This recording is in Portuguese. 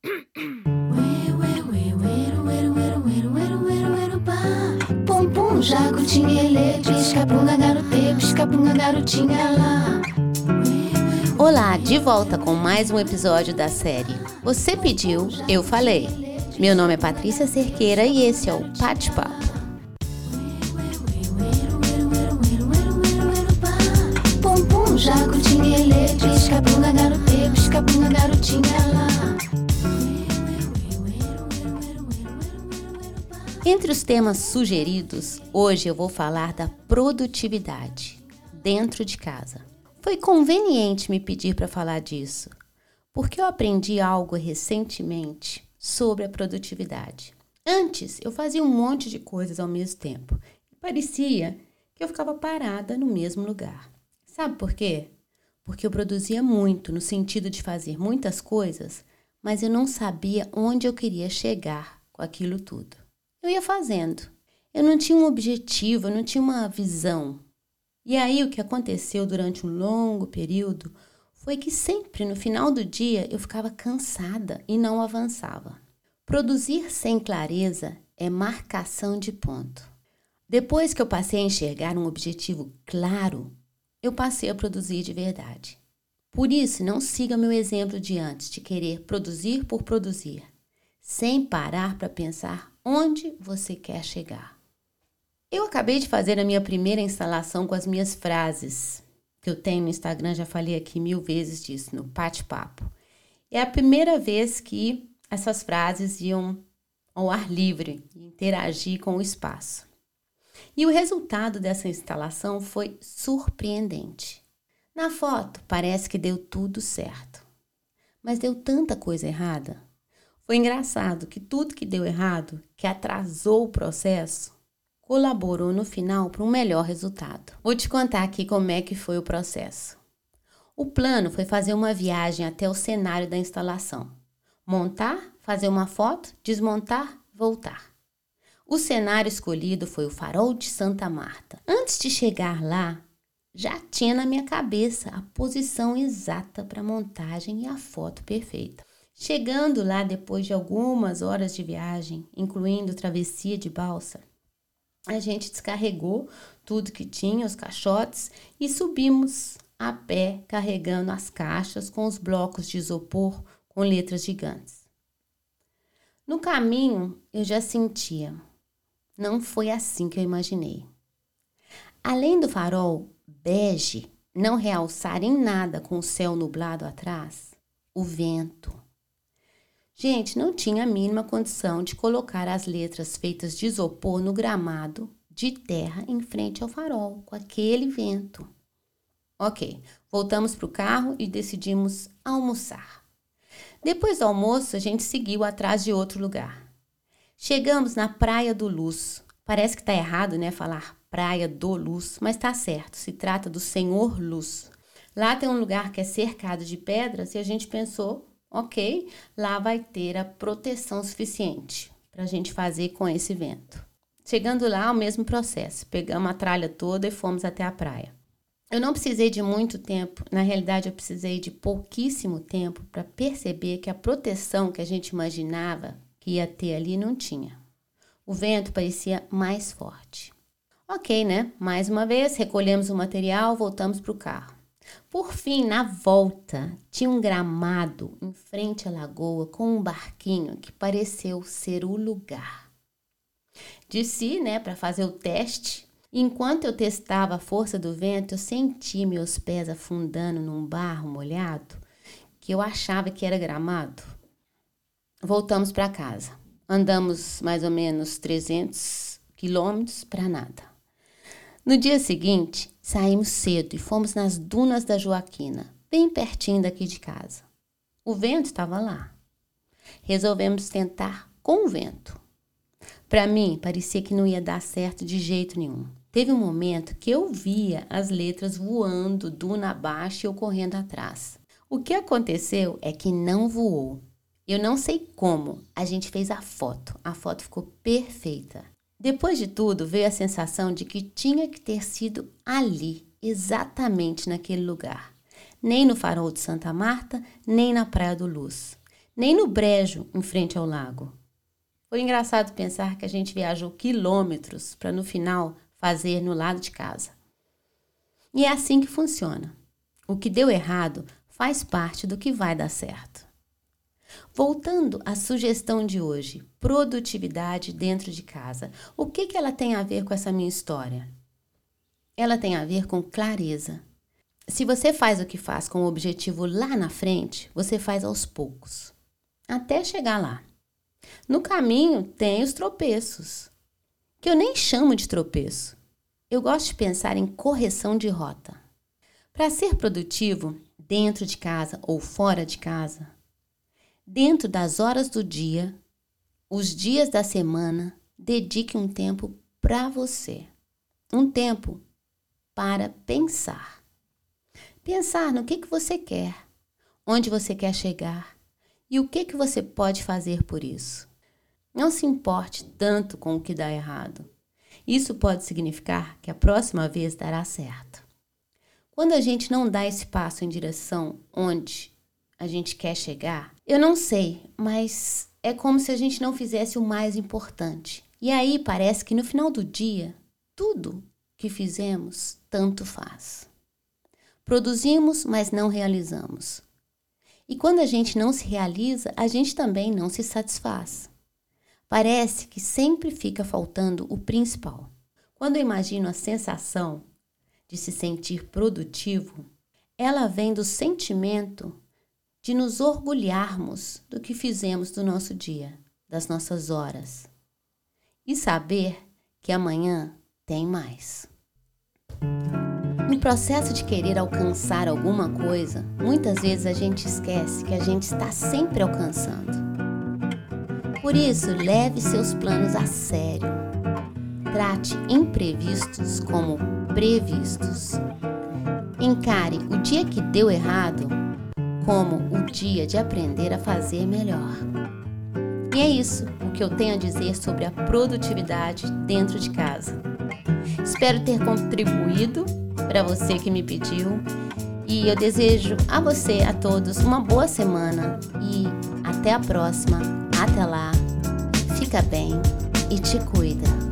Pum pum, garotinha lá. Olá, de volta com mais um episódio da série Você Pediu, Eu Falei. Meu nome é Patrícia Cerqueira e esse é o Pate Papo. Pum jacutinha, ele, pisca-bunga, garote, pisca-bunga, garotinha lá. Entre os temas sugeridos, hoje eu vou falar da produtividade dentro de casa. Foi conveniente me pedir para falar disso, porque eu aprendi algo recentemente sobre a produtividade. Antes, eu fazia um monte de coisas ao mesmo tempo e parecia que eu ficava parada no mesmo lugar. Sabe por quê? Porque eu produzia muito no sentido de fazer muitas coisas, mas eu não sabia onde eu queria chegar com aquilo tudo. Eu ia fazendo. Eu não tinha um objetivo, eu não tinha uma visão. E aí o que aconteceu durante um longo período foi que sempre no final do dia eu ficava cansada e não avançava. Produzir sem clareza é marcação de ponto. Depois que eu passei a enxergar um objetivo claro, eu passei a produzir de verdade. Por isso, não siga meu exemplo de antes de querer produzir por produzir, sem parar para pensar onde você quer chegar. Eu acabei de fazer a minha primeira instalação com as minhas frases, que eu tenho no Instagram, já falei aqui mil vezes disso, no bate-papo. É a primeira vez que essas frases iam ao ar livre, interagir com o espaço. E o resultado dessa instalação foi surpreendente. Na foto, parece que deu tudo certo, mas deu tanta coisa errada foi engraçado que tudo que deu errado, que atrasou o processo, colaborou no final para um melhor resultado. Vou te contar aqui como é que foi o processo. O plano foi fazer uma viagem até o cenário da instalação. Montar, fazer uma foto, desmontar, voltar. O cenário escolhido foi o Farol de Santa Marta. Antes de chegar lá, já tinha na minha cabeça a posição exata para a montagem e a foto perfeita. Chegando lá depois de algumas horas de viagem, incluindo travessia de balsa, a gente descarregou tudo que tinha, os caixotes, e subimos a pé carregando as caixas com os blocos de isopor com letras gigantes. No caminho, eu já sentia. Não foi assim que eu imaginei. Além do farol bege não realçar em nada com o céu nublado atrás, o vento, Gente, não tinha a mínima condição de colocar as letras feitas de isopor no gramado de terra em frente ao farol, com aquele vento. Ok, voltamos para o carro e decidimos almoçar. Depois do almoço, a gente seguiu atrás de outro lugar. Chegamos na Praia do Luz. Parece que está errado, né, falar Praia do Luz, mas está certo, se trata do Senhor Luz. Lá tem um lugar que é cercado de pedras e a gente pensou ok, lá vai ter a proteção suficiente para a gente fazer com esse vento. Chegando lá, o mesmo processo. Pegamos a tralha toda e fomos até a praia. Eu não precisei de muito tempo, na realidade, eu precisei de pouquíssimo tempo para perceber que a proteção que a gente imaginava que ia ter ali não tinha. O vento parecia mais forte. Ok, né? Mais uma vez, recolhemos o material, voltamos para o carro. Por fim, na volta, tinha um gramado em frente à lagoa com um barquinho que pareceu ser o lugar. Desci, né, para fazer o teste. Enquanto eu testava a força do vento, eu senti meus pés afundando num barro molhado que eu achava que era gramado. Voltamos para casa. Andamos mais ou menos 300 quilômetros para nada. No dia seguinte, saímos cedo e fomos nas dunas da Joaquina, bem pertinho daqui de casa. O vento estava lá. Resolvemos tentar com o vento. Para mim, parecia que não ia dar certo de jeito nenhum. Teve um momento que eu via as letras voando duna abaixo e eu correndo atrás. O que aconteceu é que não voou. Eu não sei como. A gente fez a foto. A foto ficou perfeita. Depois de tudo, veio a sensação de que tinha que ter sido ali, exatamente naquele lugar. Nem no farol de Santa Marta, nem na Praia do Luz. nem no brejo em frente ao lago. Foi engraçado pensar que a gente viajou quilômetros para no final fazer no lado de casa. E é assim que funciona. O que deu errado faz parte do que vai dar certo. Voltando à sugestão de hoje, produtividade dentro de casa. O que, que ela tem a ver com essa minha história? Ela tem a ver com clareza. Se você faz o que faz com o objetivo lá na frente, você faz aos poucos, até chegar lá. No caminho tem os tropeços, que eu nem chamo de tropeço. Eu gosto de pensar em correção de rota. Para ser produtivo, dentro de casa ou fora de casa, dentro das horas do dia, os dias da semana, dedique um tempo para você. Um tempo para pensar. Pensar no que, que você quer, onde você quer chegar e o que, que você pode fazer por isso. Não se importe tanto com o que dá errado. Isso pode significar que a próxima vez dará certo. Quando a gente não dá esse passo em direção onde a gente quer chegar, eu não sei, mas é como se a gente não fizesse o mais importante. E aí parece que no final do dia, tudo que fizemos tanto faz. Produzimos, mas não realizamos. E quando a gente não se realiza, a gente também não se satisfaz. Parece que sempre fica faltando o principal. Quando eu imagino a sensação de se sentir produtivo, ela vem do sentimento de nos orgulharmos do que fizemos do nosso dia, das nossas horas, e saber que amanhã tem mais. No processo de querer alcançar alguma coisa, muitas vezes a gente esquece que a gente está sempre alcançando. Por isso, leve seus planos a sério. Trate imprevistos como previstos. Encare o dia que deu errado como o dia de aprender a fazer melhor. E é isso o que eu tenho a dizer sobre a produtividade dentro de casa. Espero ter contribuído para você que me pediu e eu desejo a você, a todos, uma boa semana e até a próxima. Até lá, fica bem e te cuida.